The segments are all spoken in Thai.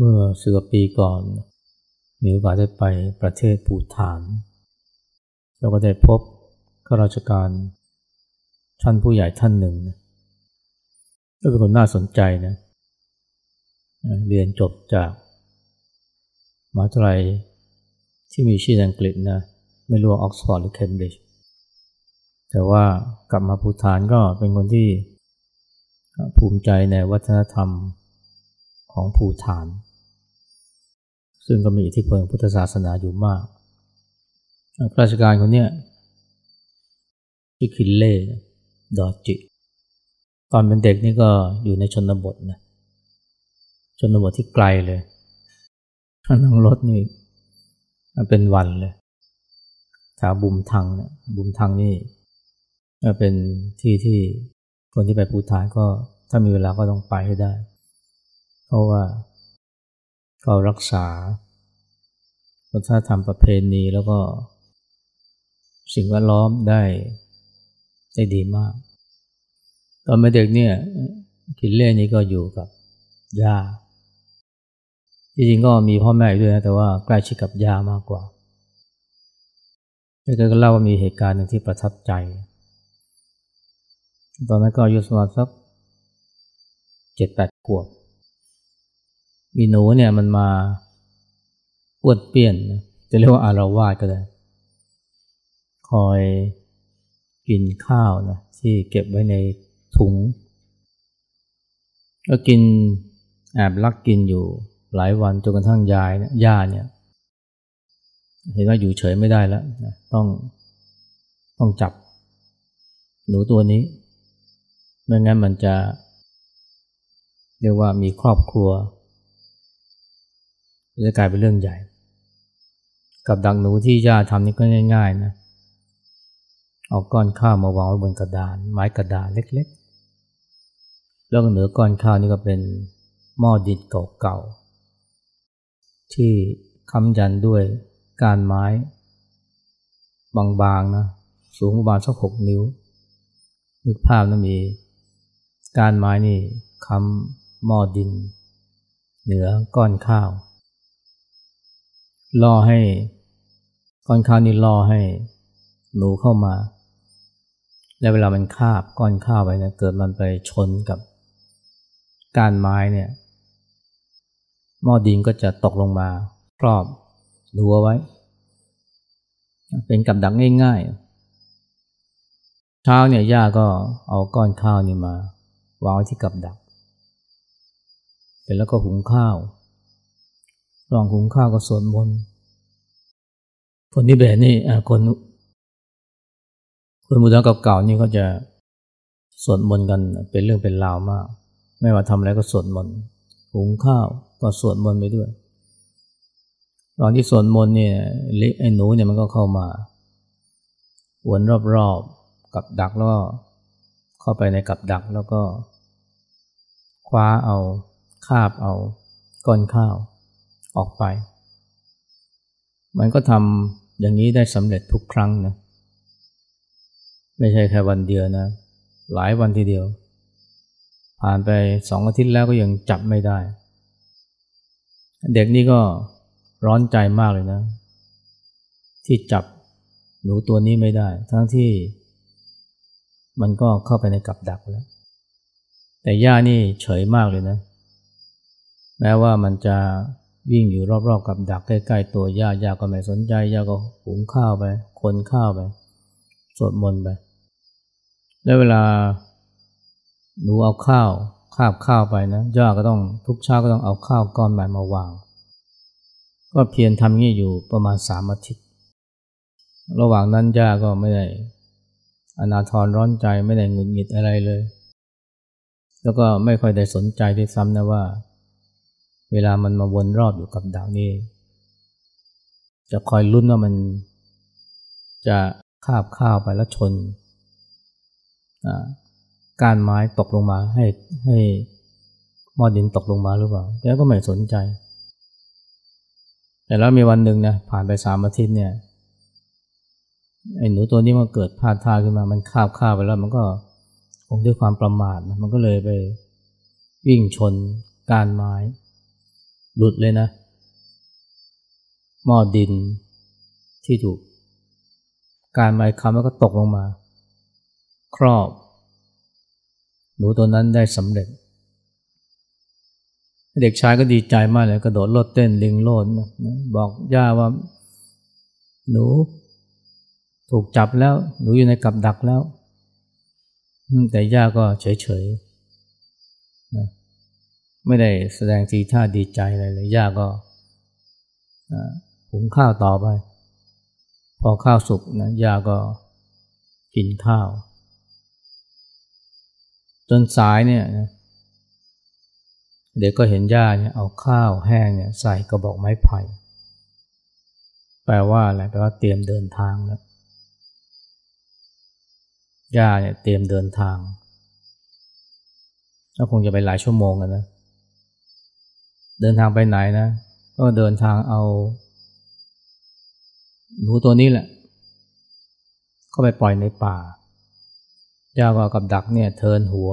เมื่อสิบปีก่อน มีโอกาสได้ไปประเทศปูฐาน แล้วก็ได้พบข้าราชการท่านผู้ใหญ่ท่านหนึ่งก็เป็นคนน่าสนใจนะ เรียนจบจากมหาวิทยาลัยที่มีชื่ออังกฤษนะ ไม่รู้ว่าออกซฟอร์ดหรือเคมบริดจ์ แต่ว่ากลับมาภูฐานก็เป็นคนที่ภูมิใจในวัฒนธรรมของภูฐาน ซึ่งก็มีอิทธิพลพุทธศาสนาอยู่มากราชการคนนี้ชื่อคินเล่ดอจิ ตอนเป็นเด็กนี่ก็อยู่ในชนบทนะชนบทที่ไกลเลยถ้านั่งรถนี่เป็นวันเลยแถวบุมทังนะบุมทังนี่เป็นที่ที่คนที่ไปปูฐานก็ถ้ามีเวลาก็ต้องไปให้ได้ เพราะว่า เขารักษาวัฒนธรรมประเพณีแล้วก็ สิ่งแวดล้อมได้ได้ดีมาก ตอนเป็นเด็กเนี่ยคินเล่นี้ก็อยู่กับย่าจริงๆก็มีพ่อแม่ด้วยนะแต่ว่าใกล้ชิดกับย่ามากกว่าแกก็เล่าว่ามีเหตุการณ์หนึ่งที่ประทับใจ ตอนนั้นก็อายุสมาสักเจ็ดแปดขวบ มีหนูเนี่ยมันมาอ้วนเปี้ยน จะเรียกว่าอารวาสก็ได้ คอยกินข้าวนะที่เก็บไว้ในถุง ก็กินแอบลักกินอยู่หลายวันจนกระทั่งยายเนี่ยย่าเนี่ย เห็นว่าอยู่เฉยไม่ได้แล้วนะต้องต้องจับ หนูตัวนี้ ไม่งั้นมันจะ เรียกว่ามีครอบครัว จะกลายเป็นเรื่องใหญ่ กับดักหนูที่ย่าทำนี่ก็ง่ายๆนะเอาก้อนข้าวมาวางไว้บนกระดาน ไม้กระดานเล็กๆ แล้วเหนือก้อนข้าวนี่ก็เป็นหม้อดินเก่าๆ ที่ค้ำยันด้วยการไม้ บางๆนะสูงประมาณสักหกนิ้ว นึกภาพนะมีการไม้นี่ค้ำหม้อดิน เหนือก้อนข้าว ล่อให้ก้อนข้าวนี่ล่อให้หนูเข้ามา แล้วเวลามันคาบก้อนข้าวไปเนี่ยเกิดมันไปชนกับการไม้เนี่ยหม้อดินก็จะตกลงมาครอบหัวไว้ เป็นกับดักง่ายๆเช้าเนี่ยย่าก็เอาก้อนข้าวนี่มาวางไว้ที่กับดักเสร็จแล้วก็หุงข้าว ลองหุงข้าวก็สวดมนต์คนที่แบบนี่คนคนบูชาเก่าๆนี่เขาจะสวดมนต์กันเป็นเรื่องเป็นราวมาก ไม่ว่าทำอะไรก็สวดมนต์หุงข้าวก็สวดมนต์ไปด้วยตอนที่สวดมนต์เนี่ยไอ้หนูเนี่ยมันก็เข้ามาวนรอบๆกับดักแล้วก็เข้าไปในกับดักแล้วก็คว้าเอาคาบเอาก้อนข้าว ออกไป มันก็ทำอย่างนี้ได้สำเร็จทุกครั้งนะ ไม่ใช่แค่วันเดียวนะ หลายวันทีเดียว ผ่านไปสองอาทิตย์แล้วก็ยังจับไม่ได้ เด็กนี่ก็ร้อนใจมากเลยนะ ที่จับหนูตัวนี้ไม่ได้ ทั้งที่มันก็เข้าไปในกับดักแล้ว แต่ย่านี่เฉยมากเลยนะ แม้ว่ามันจะ วิ่งอยู่รอบๆกับดักใกล้ๆตัวย่ายาก็ไม่สนใจย่าก็หุงข้าวไปคนข้าวไปสวดมนต์ไปแล้วเวลาหนูเอาข้าวคาบข้าวไปนะย่าก็ต้องทุกเช้าก็ต้องเอาข้าวก้อนใหม่มาวาง ก็เพียรทำงี้อยู่ประมาณสามอาทิตย์ ระหว่างนั้นย่าก็ไม่ได้อนาทรร้อนใจไม่ได้หงุดหงิดอะไรเลย แล้วก็ไม่ค่อยได้สนใจด้วยซ้ำนะว่า เวลามันมาวนรอบอยู่กับดาวนี้จะคอยลุ้นว่ามันจะคาบข้าวไปแล้วชนการไม้ตกลงมาให้ให้หม้อดินตกลงมาหรือเปล่าแกก็ไม่สนใจ แต่แล้วมีวันหนึ่งนะผ่านไปสามอาทิตย์เนี่ยไอ้หนูตัวนี้มันเกิดพลาดท่าขึ้นมา มันคาบข้าวไปแล้ว มันก็คงด้วยความประมาทนะมันก็เลยไปวิ่งชนการไม้ หลุดเลยนะ หม้อดินที่ถูก การไม้คำแล้วก็ตกลงมา ครอบ หนูตัวนั้นได้สำเร็จ เด็กชายก็ดีใจมากเลยกระโดดโลดเต้นลิงโลดนะบอกย่าว่า หนูถูกจับแล้ว หนูอยู่ในกับดักแล้ว แต่ย่าก็เฉยๆ ไม่ได้แสดงทีท่าดีใจอะไรเลยย่าก็หุงข้าวต่อไป พอข้าวสุกนะย่าก็กินข้าว จนสายเนี่ยนะเด็กก็เห็นย่าเนี่ยเอาข้าวแห้งเนี่ยใส่กระบอกไม้ไผ่ แปลว่าอะไรแปลว่าเตรียมเดินทางแล้วย่าเนี่ยเตรียมเดินทางก็คงจะไปหลายชั่วโมงกันนะ เดินทางไปไหนนะ ก็เดินทางเอาหนูตัวนี้แหละเข้าไปปล่อยในป่าย่าก็กับดักเนี่ยเทินหัว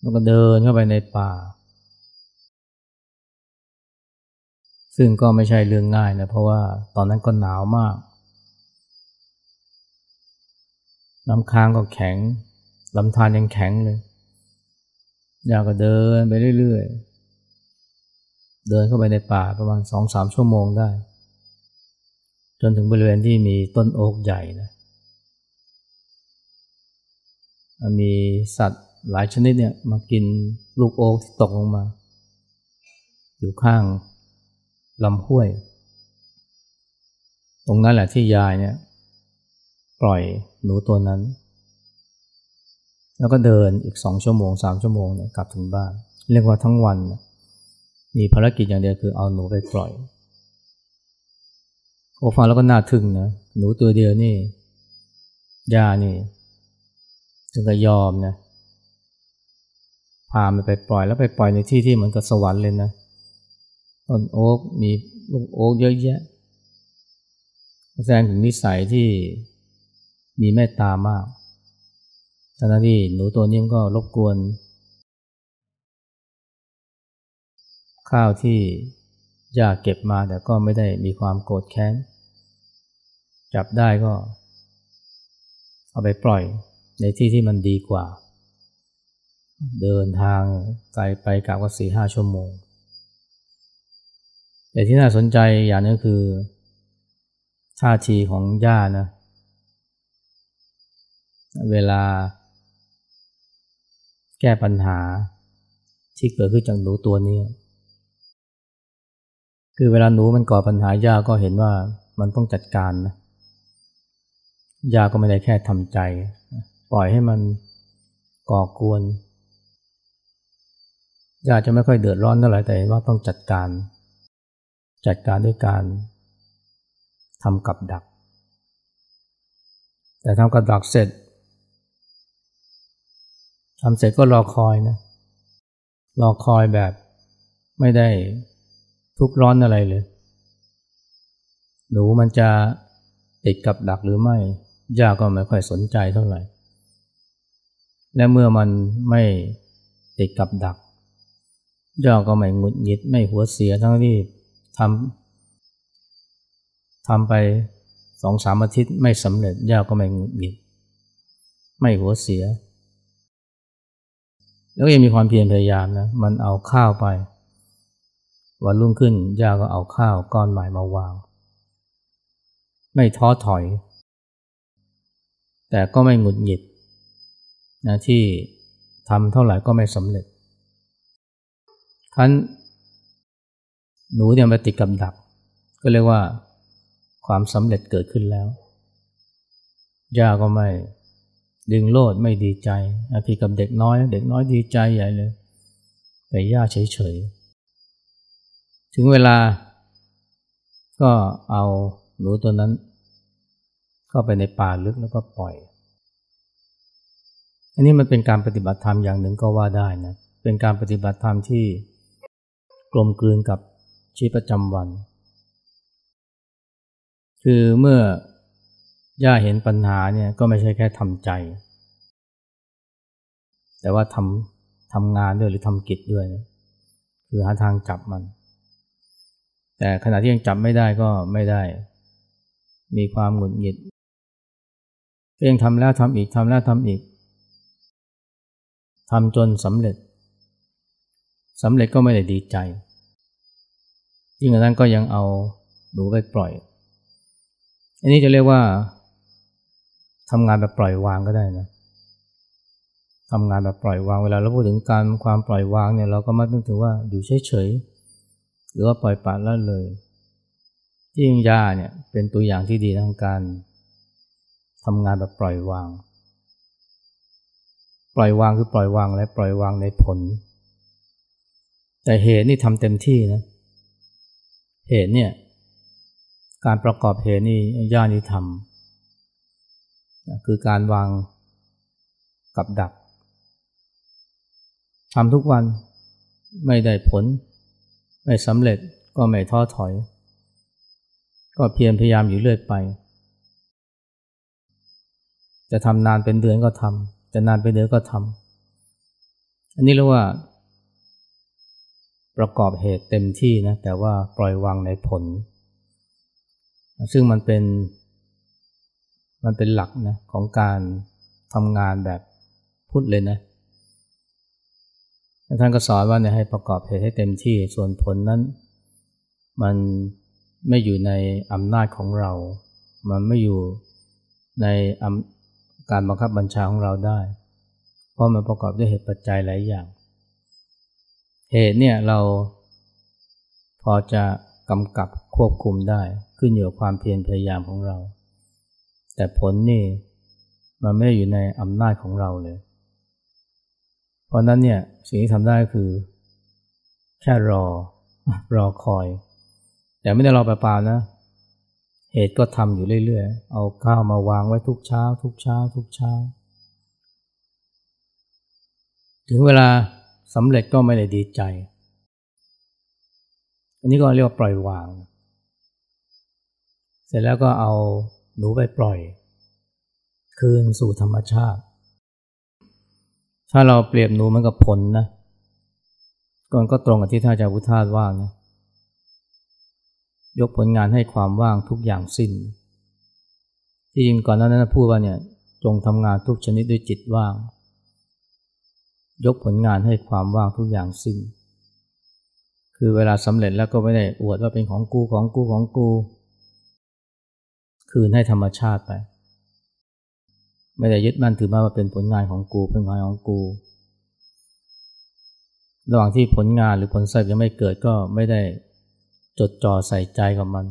แล้วก็เดินเข้าไปในป่า ซึ่งก็ไม่ใช่เรื่องง่ายนะ เพราะว่าตอนนั้นก็หนาวมาก น้ำค้างก็แข็งลำธารยังแข็งเลยอยากก็เดินไปเรื่อยๆ เดินเข้าไปในป่าประมาณสองสามชั่วโมงได้ จนถึงบริเวณที่มีต้นโอ๊กใหญ่นะมีสัตว์หลายชนิดเนี่ยมากินลูกโอ๊กที่ตกลงมา อยู่ข้างลำห้วย ตรงนั้นแหละที่ยายเนี่ยปล่อยหนูตัวนั้น แล้วก็เดินอีกสองชั่วโมงสามชั่วโมงเนี่ยกลับถึงบ้าน เรียกว่าทั้งวัน มีภารกิจอย่างเดียวคือเอาหนูไปปล่อย โอฟังแล้วก็น่าทึ่งนะ หนูตัวเดียวนี่ย่านี่ถึงก็ยอมนะ พามันไปปล่อยแล้วไปปล่อยในที่ที่เหมือนกับสวรรค์เลยนะ ต้นโอ๊กมีลูกโอ๊กเยอะแยะ แสดงถึงนิสัยที่มีเมตตามากทันที่หนูตัวนี้มันก็รบกวน ข้าวที่ยากเก็บมาแต่ก็ไม่ได้มีความโกรธแค้น จับได้ก็ เอาไปปล่อยในที่ที่มันดีกว่า เดินทางไกลไปกลับก็สี่ห้าชั่วโมง แต่ที่น่าสนใจอย่างนึงคือท่าทีของย่านะ เวลา แก้ปัญหาที่เกิดขึ้นจากหนูตัวนี้ คือเวลาหนูมันก่อปัญหาย่าก็เห็นว่ามันต้องจัดการนะย่าก็ไม่ได้แค่ทำใจ ปล่อยให้มันก่อกวนญาจะไม่ค่อยเดือดร้อนเท่าไหร่แต่ว่าต้องจัดการ จัดการด้วยการทำกับดัก แต่ทำกับดักเสร็จทำเสร็จก็รอคอยนะรอคอยแบบไม่ได้ ทุกร้อนอะไรเลย หนูมันจะติดกับดักหรือไม่ย่าก็ไม่ค่อยสนใจเท่าไหร่ และเมื่อมันไม่ติดกับดักย่อก็ไม่หงุดหงิดไม่หัวเสียทั้งที่ทำทำไปสองสามอาทิตย์ไม่สำเร็จย่าก็ไม่หงุดหงิด ไม่หัวเสีย แล้วยังมีความเพียรพยายามนะ มันเอาข้าวไป วันรุ่งขึ้นย่าก็เอาข้าวก้อนใหม่มาวาง ไม่ท้อถอย แต่ก็ไม่หงุดหงิดนะที่ทำเท่าไหร่ก็ไม่สำเร็จคันหนูเนี่ยมาติดกับดัก ก็เรียกว่าความสำเร็จเกิดขึ้นแล้วย่าก็ไม่ดึงโลดไม่ดีใจอาทิกับเด็กน้อย เด็กน้อยดีใจใหญ่เลย แต่ย่าเฉยๆ ถึงเวลาก็เอาหนูตัวนั้น เข้าไปในป่าลึกแล้วก็ปล่อย อันนี้มันเป็นการปฏิบัติธรรมอย่างหนึ่งก็ว่าได้นะ เป็นการปฏิบัติธรรมที่กลมกลืนกับชีวิตประจำวัน คือเมื่อย่าเห็นปัญหาเนี่ยก็ไม่ใช่แค่ทำใจ แต่ว่าทำทำงานด้วยหรือทำกิจด้วยนะคือหาทางจับมัน แต่ขณะที่ยังจับไม่ได้ก็ไม่ได้ มีความหงุดหงิดเองทำแล้วทำอีกทำแล้วทำอีกทำจนสำเร็จสำเร็จก็ไม่ได้ดีใจ ยิ่งกว่านั้นก็ยังเอาหนูไปปล่อย อันนี้จะเรียกว่าทำงานแบบปล่อยวางก็ได้นะทำงานแบบปล่อยวางเวลาเราพูดถึงการความปล่อยวางเนี่ยเราก็มักนึกถึงว่าอยู่เฉยๆ หรือว่าปล่อยปละละเลยที่ยิงยาเนี่ยเป็นตัวอย่างที่ดีทางการทำงานแบบปล่อยวาง ปล่อยวางคือปล่อยวางและปล่อยวางในผล แต่เหตุนี่ทำเต็มที่นะ เหตุเนี่ยการประกอบเหตุนี่ย่านี่ทำคือการวางกับดักทำทุกวันไม่ได้ผล ไม่สำเร็จก็ไม่ท้อถอย ก็เพียรพยายามอยู่เรื่อยไป จะทำนานเป็นเดือนก็ทำจะนานเป็นเดือนก็ทำอันนี้เรียกว่า ประกอบเหตุเต็มที่นะแต่ว่าปล่อยวางในผล ซึ่งมันเป็น มันเป็นหลักนะของการทำงานแบบพุทธเลยนะ ท่านก็สอนว่าเนี่ยให้ประกอบเหตุให้เต็มที่ส่วนผลนั้น มันไม่อยู่ในอำนาจของเรา มันไม่อยู่ในการบังคับบัญชาของเราได้ เพราะมันประกอบด้วยเหตุปัจจัยหลายอย่าง เหตุเนี่ยเราพอจะกำกับควบคุมได้ขึ้นอยู่กับความเพียรพยายามของเรา แต่ผลนี่มันไม่อยู่ในอำนาจของเราเลย ราะนั้นเนี่ยสิ่งที่ทำได้คือ แค่รอ รอคอย แต่ไม่ได้รอเปล่าๆนะ เหตุก็ทำอยู่เรื่อยๆ เอาข้าวมาวางไว้ทุกเช้า ทุกเช้า ทุกเช้า ถึงเวลาสำเร็จก็ไม่ได้ดีใจ อันนี้ก็เรียกว่าปล่อยวาง เสร็จแล้วก็เอาหนูไปปล่อย คืนสู่ธรรมชาติ ถ้าเราเปรียบหนูมันกับผลนะก่อนก็ตรงกับที่ท่านอาจารย์พุทธาว่านะยกผลงานให้ความว่างทุกอย่างสิ้น ที่จริงก่อนนั้นพูดว่าเนี่ยจงทำงานทุกชนิดด้วยจิตว่าง ยกผลงานให้ความว่างทุกอย่างสิ้น คือเวลาสำเร็จแล้วก็ไม่ได้อวดว่าเป็นของกูของกูของกู คืนให้ธรรมชาติไป ไม่ได้ยึดมั่นถือมั่นว่าเป็นผลงานของกูเป็นงานของกู ระหว่างที่ผลงานหรือผลสำเร็จยังไม่เกิดก็ไม่ได้จดจ่อใส่ใจกับมัน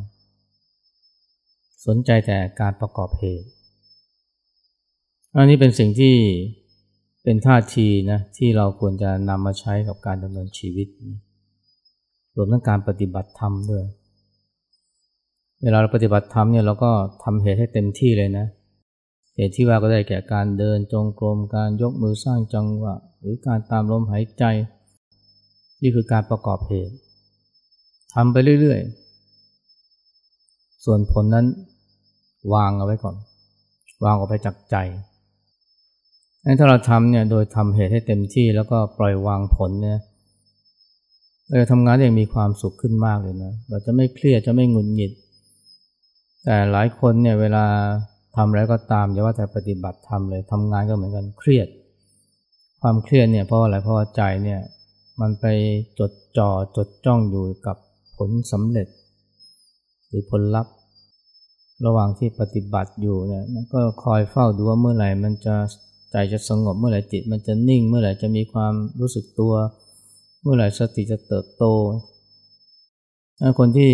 สนใจแต่การประกอบเหตุ อันนี้เป็นสิ่งที่เป็นท่าทีนะที่เราควรจะนำมาใช้กับการดำเนินชีวิตรวมทั้งการปฏิบัติธรรมด้วย เวลาเราปฏิบัติธรรมเนี่ยเราก็ทำเหตุให้เต็มที่เลยนะเเหตุที่ว่าก็ได้แก่การเดินจงกรมการยกมือสร้างจังหวะ หรือการตามลมหายใจ นี่คือการประกอบเหตุทำไปเรื่อยๆ ส่วนผลนั้นวางเอาไว้ก่อน วางออกไปจากใจถ้าเราทำเนี่ยโดยทำเหตุให้เต็มที่แล้วก็ปล่อยวางผลเนี่ยเราจะทำงานอย่างมีความสุขขึ้นมากเลยนะ เราจะไม่เครียดจะไม่หงุดหงิด แต่หลายคนเนี่ยเวลา ทำอะไรก็ตามอย่าว่าแต่ปฏิบัติทำเลยทำงานก็เหมือนกันเครียด ความเครียดเนี่ยเพราะอะไรเพราะาใจเนี่ยมันไปจดจ่อจดจ้องอยู่กับผลสำเร็จ หรือผลลัพธ์ ระหว่างที่ปฏิบัติอยู่เนี่ยก็คอยเฝ้าดูว่าเมื่อไหร่มันจะใจจะสงบเมื่อไหร่จิตมันจะนิ่ง เมื่อไหร่จะมีความรู้สึกตัว เมื่อไหร่สติจะเติบโตคนที่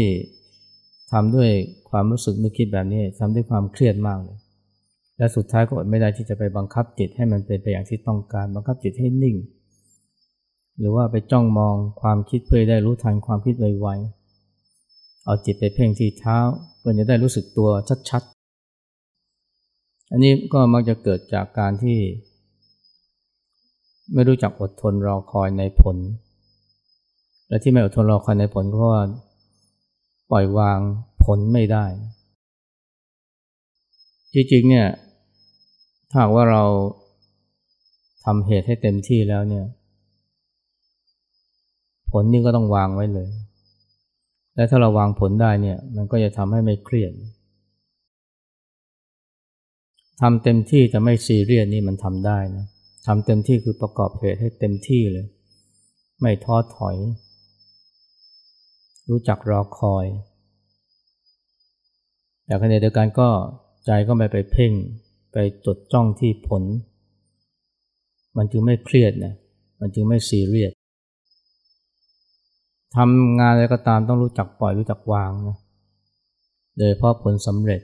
ทำด้วย ความรู้สึกนึกคิดแบบนี้ทำด้วยความเครียดมากเลย และสุดท้ายก็อดไม่ได้ที่จะไปบังคับจิตให้มันเป็นไปอย่างที่ต้องการ บังคับจิตให้นิ่ง หรือว่าไปจ้องมองความคิดเพื่อได้รู้ทันความคิดไวๆเอาจิตไปเพ่งที่เท้าเพื่อจะได้รู้สึกตัวชัดๆ อันนี้ก็มักจะเกิดจากการที่ ไม่รู้จักอดทนรอคอยในผล และที่ไม่อดทนรอคอยในผลก็เพราะว่าปล่อยวาง ลไม่ได้ จริงๆเนี่ยถ้าว่าเราทำเหตุให้เต็มที่แล้วเนี่ยผผลนี่ก็ต้องวางไว้เลย และถ้าเราวางผลได้เนี่ย มันก็จะทำให้ไม่เครียดทำเต็มที่แต่ไม่ซีเรียสนี่มันทำได้นะทำเต็มที่คือประกอบเหตุให้เต็มที่เลย ไม่ท้อถอย รู้จักรอคอย แต่ขณะเดียวกันก็ใจก็ไม่ไปเพ่ง ไปจดจ้องที่ผล มันจึงไม่เครียดนะมันจึงไม่ซีเรียสทำงานอะไรก็ตามต้องรู้จักปล่อยรู้จักวางนะโดยเพราะผลสำเร็จ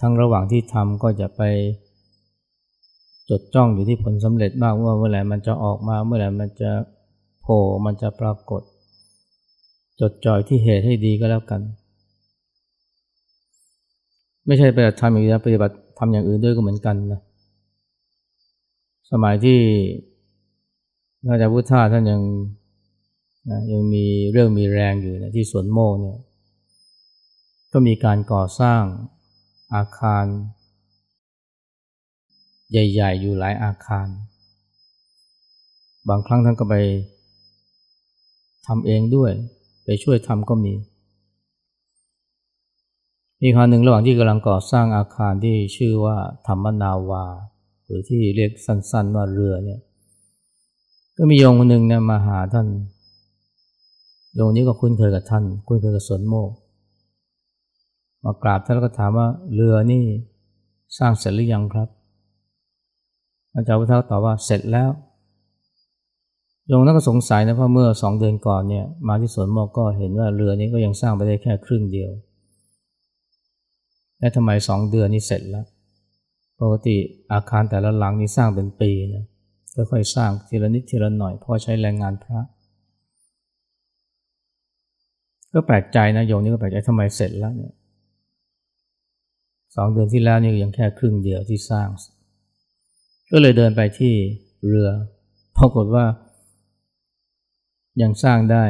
ทั้งระหว่างที่ทำก็จะไปจดจ้องอยู่ที่ผลสำเร็จมากว่าเมื่อไหร่มันจะออกมาเมื่อไหร่มันจะโผล่มันจะปรากฏ จดจ่อยที่เหตุให้ดีก็แล้วกัน ไม่ใช่ไปทำอย่างนี้ปฏิบัติทำอย่างอื่นด้วยก็เหมือนกันนะสมัยที่พระอาจารย์พุทธาท่านยังนะยังมีเรื่องมีแรงอยู่นะที่สวนโมกเนี่ยก็มีการก่อสร้างอาคาร ใหญ่ ๆ อยู่หลายอาคาร บางครั้งท่านก็ไปทำเองด้วย ไปช่วยทำก็มี มีครั้งหนึ่งระหว่างที่กำลังก่อสร้างอาคารที่ชื่อว่าธรรมนาวา หรือที่เรียกสั้นๆว่าเรือเนี่ย ก็มีโยงคนหนึ่งเนี่ยมาหาท่านโยงนี้ก็คุ้นเคยกับท่าน คุ้นเคยกับสนโมกมากราบท่านแล้วก็ถามว่าเรือนี่สร้างเสร็จหรือยังครับ อาจารย์พุทธตอบว่าเสร็จแล้วโยงนั้นก็สงสัยนะเพราะเมื่อสองเดือนก่อนเนี่ย มาที่สวนโมกก็เห็นว่าเรือนี้ก็ยังสร้างไปได้แค่ครึ่งเดียว และทำไมสองเดือนนี้เสร็จแล้ว ปกติอาคารแต่ละหลังนี่สร้างเป็นปีนะค่อยๆสร้างทีละนิดทีละหน่อยพราะใช้แรงงานพระ ก็แปลกใจนะโยมนี่ก็แปลกใจทำไมเสร็จแล้วเนี่ยสองเดือนที่แล้วนี่ยังแค่ครึ่งเดียวที่สร้าง ก็เลยเดินไปที่เรือปรากฏว่า ยังสร้างได้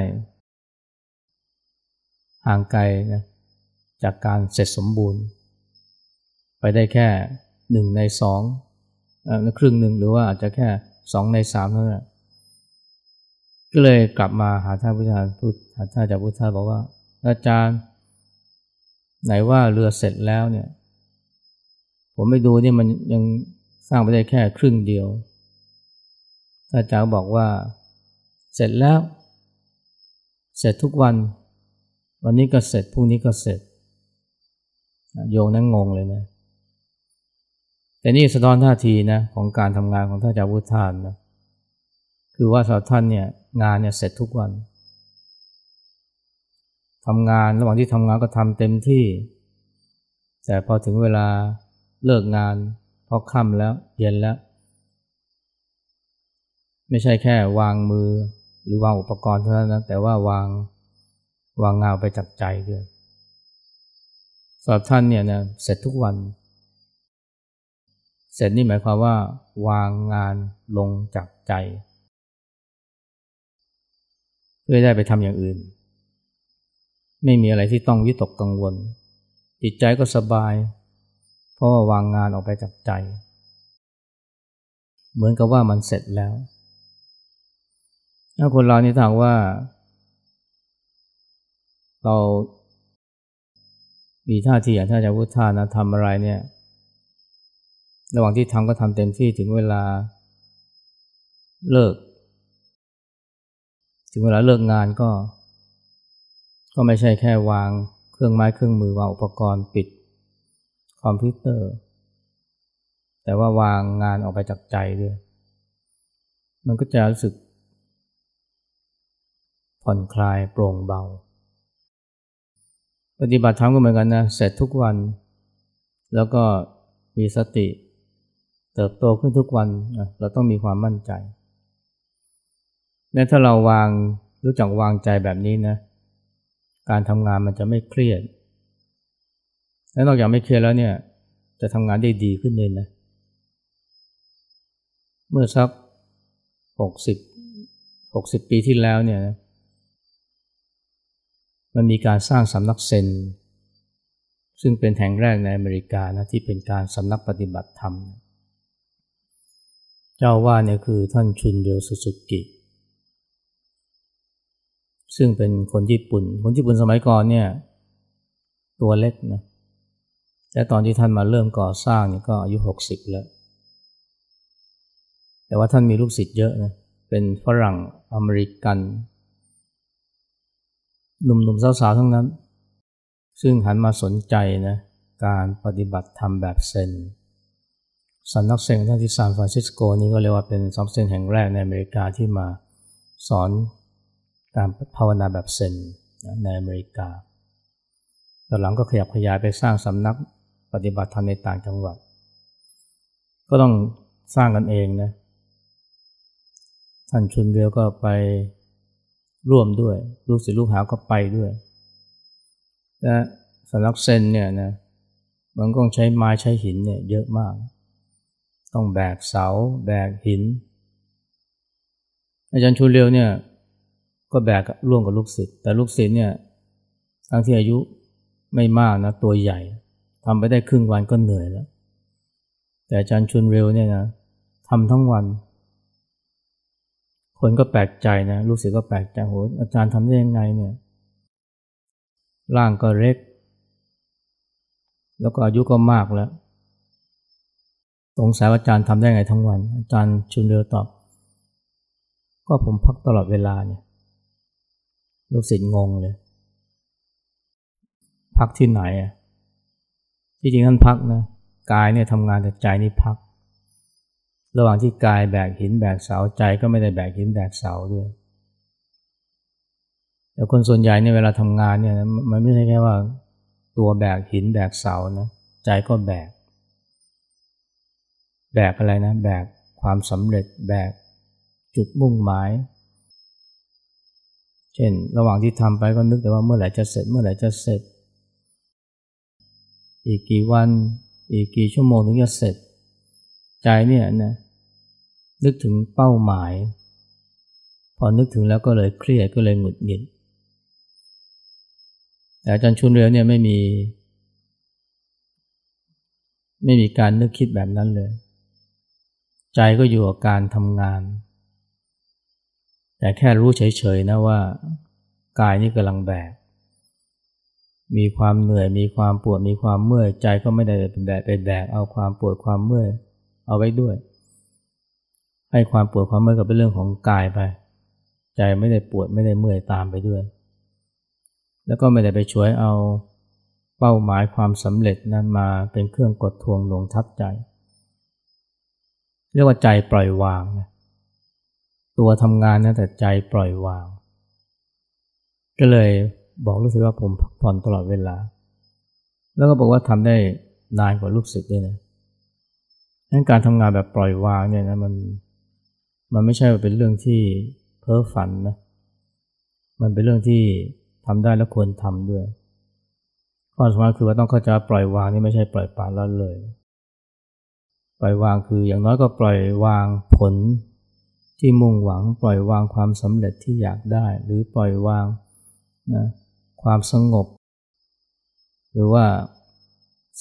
ห่างไกลนะจากการเสร็จสมบูรณ์ ไปได้แค่หนึ่งในสองครึ่งหนึ่งหรือว่าอาจจะแค่สองในสามเท่านั้นก็เลยกลับมาหาท่านพุทธาพูดหาท่านจากพุทธาบอกว่า อาจารย์ ไหนว่าเรือเสร็จแล้วเนี่ย ผมไม่ดูนี่มันยังสร้างไปได้แค่ครึ่งเดียวท่านอาจารย์บอกว่า เสร็จแล้ว เสร็จทุกวัน วันนี้ก็เสร็จพรุ่งนี้ก็เสร็จโยงนั้นงงเลยนะ แต่นี่สะท้อนท่าทีนะของการทำงานของท่านอาจารย์พุทธานนะคือว่าสาวท่านเนี่ยงานเนี่ยเสร็จทุกวันทำงานระหว่างที่ทำงานก็ทำเต็มที่ แต่พอถึงเวลาเลิกงานพอค่ำแล้วเย็นแล้ว ไม่ใช่แค่วางมือหรือวางอุปกรณ์เท่านั้นนะแต่ว่าวางวางงานไปจากใจด้วยสำหรับท่านเนี่ยนะเสร็จทุกวัน เสร็จนี่หมายความว่า วางงานลงจากใจ เพื่อได้ไปทำอย่างอื่น ไม่มีอะไรที่ต้องวิตกกังวล จิตใจก็สบาย เพราะว่าวางงานออกไปจากใจ เหมือนกับว่ามันเสร็จแล้วถ้าคนเรานี่ถามว่า เรามีท่าทีอย่างท่านอาจารย์พุทธานะทำอะไรเนี่ย ระหว่างที่ทำก็ทำเต็มที่ถึงเวลาเลิก ถึงเวลาเลิกงานก็ ก็ไม่ใช่แค่วางเครื่องไม้เครื่องมือวางอุปกรณ์ปิดคอมพิวเตอร์ แต่ว่าวางงานออกไปจากใจด้วย มันก็จะรู้สึก ผ่อนคลายโปร่งเบา ปฏิบัติธรรมก็เหมือนกันนะ เสร็จทุกวัน แล้วก็มีสติ เติบโตขึ้นทุกวันเราต้องมีความมั่นใจนี่ถ้าเราวางรู้จักวางใจแบบนี้นะ การทำงานมันจะไม่เครียด และนอกจากไม่เครียดแล้วเนี่ย จะทำงานได้ดีขึ้นเลยนะ เมื่อสักหกสิบหกสิบปีที่แล้วเนี่ยนะมันมีการสร้างสำนักเซนซึ่งเป็นแห่งแรกในอเมริกานะที่เป็นการสำนักปฏิบัติธรรม เจ้าว่าเนี่ยคือท่านชุนเดียวสุสุกิ ซึ่งเป็นคนญี่ปุ่น คนญี่ปุ่นสมัยก่อนเนี่ยตัวเล็กนะแต่ตอนที่ท่านมาเริ่มก่อสร้างเนี่ยก็อายุหกสิบแล้ว แต่ว่าท่านมีลูกศิษย์เยอะนะเป็นฝรั่งอเมริกัน หนุ่มๆสาวๆทั้งนั้น ซึ่งหันมาสนใจนะการปฏิบัติธรรมแบบเซน สำนักเซนที่ซานฟรานซิสโกนี่ก็เรียกว่าเป็นสำนักเซนแห่งแรกในอเมริกาที่มาสอนการภาวนาแบบเซนในอเมริกาตอนหลังก็ขยับขยายไปสร้างสำนักปฏิบัติธรรมในต่างจังหวัด ก็ต้องสร้างกันเองนะท่านชุนเรียวก็ไปร่วมด้วย ลูกศิษย์ลูกหาก็ไปด้วยและสำนักเซนเนี่ยนะมันก็ใช้ไม้ใช้หินเนี่ยเยอะมาก ต้องแบกเสา แบกหิน อาจารย์ชุนเรียวเนี่ยก็แบกร่วมกับลูกศิษย์แต่ลูกศิษย์เนี่ยทั้งที่อายุไม่มากนะตัวใหญ่ทำไปได้ครึ่งวันก็เหนื่อยแล้ว แต่อาจารย์ชุนเร็วเนี่ยนะทำทั้งวัน คนก็แปลกใจนะลูกศิษย์ก็แปลกใจโหอาจารย์ทำได้ยังไงเนี่ยร่างก็เล็ก แล้วก็อายุก็มากแล้ว สงสัยว่าอาจารย์ทำได้ไงทั้งวัน อาจารย์ชุนเร็วตอบ ก็ผมพักตลอดเวลาเนี่ยลูกศิษย์งงเลย พักที่ไหนอะที่จริงท่านพักนะกายเนี่ยทำงานแต่ใจนี่พัก ระหว่างที่กายแบกหินแบกเสาใจก็ไม่ได้แบกหินแบกเสาด้วยแต่คนส่วนใหญ่เนี่ยเวลาทำงานเนี่ยมันไม่ใช่แค่ว่า ตัวแบกหินแบกเสานะใจก็แบก แบกอะไรนะ แบกความสำเร็จแบกจุดมุ่งหมาย เช่น ระหว่างที่ทำไปก็นึกแต่ว่าเมื่อไหร่จะเสร็จเมื่อไหร่จะเสร็จ อีกกี่วัน อีกกี่ชั่วโมงถึงจะเสร็จ ใจเนี่ยนะนึกถึงเป้าหมาย พอนึกถึงแล้วก็เลยเครียดก็เลยหงุดหงิดแต่อาจารย์ชุนเรือเนี่ยไม่มี ไม่มีการนึกคิดแบบนั้นเลย ใจก็อยู่กับการทำงาน แต่แค่รู้เฉยๆนะว่ากายนี่กำลังแบก มีความเหนื่อย มีความปวด มีความเมื่อย ใจก็ไม่ได้เป็นแบกไปแบก เอาความปวดความเมื่อย เอาไว้ด้วย ให้ความปวดความเมื่อยกับเป็นเรื่องของกายไป ใจไม่ได้ปวดไม่ได้เมื่อยตามไปด้วย แล้วก็ไม่ได้ไปช่วยเอาเป้าหมายความสำเร็จนั้นมาเป็นเครื่องกดทวงหลงทับใจ เรียกว่าใจปล่อยวางนะตัวทำงานนะแต่ใจปล่อยวาง ก็เลยบอกลูกศิษย์ว่าผมพักผ่อนตลอดเวลา แล้วก็บอกว่าทำได้นานกว่าลูกศิษย์ด้วยนะนั้นการทำงานแบบปล่อยวางเนี่ยนะมันมันไม่ใช่เป็นเรื่องที่เพ้อฝันนะ มันเป็นเรื่องที่ทำได้และควรทำด้วยข้อสำคัญคือว่าต้องเข้าใจปล่อยวางนี่ไม่ใช่ปล่อยปละละเลย ปล่อยวางคืออย่างน้อยก็ปล่อยวางผลที่มุ่งหวัง ปล่อยวางความสำเร็จที่อยากได้ หรือปล่อยวางนะความสงบ หรือว่า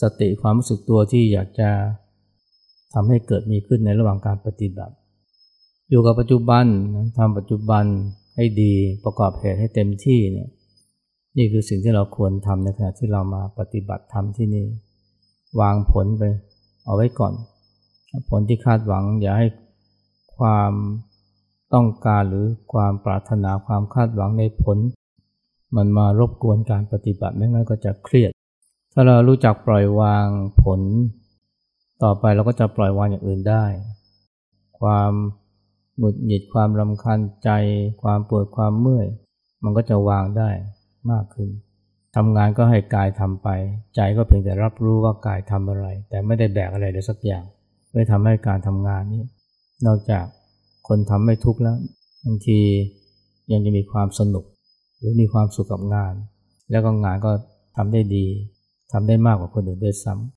สติความรู้สึกตัวที่อยากจะทำให้เกิดมีขึ้นในระหว่างการปฏิบัติ อยู่กับปัจจุบันทำปัจจุบันให้ดีประกอบเหตุให้เต็มที่เนี่ยนี่คือสิ่งที่เราควรทำในขณะที่เรามาปฏิบัติธรรมที่นี่ วางผลไปเอาไว้ก่อน ผลที่คาดหวัง อย่าให้ความต้องการหรือความปรารถนาความคาดหวังในผล มันมารบกวนการปฏิบัติไม่งั้นก็จะเครียด ถ้าเรารู้จักปล่อยวางผล ต่อไปเราก็จะปล่อยวางอย่างอื่นได้ ความหงุดหงิดความรำคาญใจ ความปวดความเมื่อย มันก็จะวางได้มากขึ้นทำงานก็ให้กายทำไป ใจก็เพียงแต่รับรู้ว่ากายทำอะไร แต่ไม่ได้แบกอะไรเลยสักอย่าง เพื่อทำให้การทำงานนี้ นอกจากคนทำไม่ทุกข์แล้วบางทียังจะมีความสนุก หรือมีความสุขกับงาน แล้วก็งานก็ทำได้ดีทำได้มากกว่าคนอื่นด้วยซ้ำ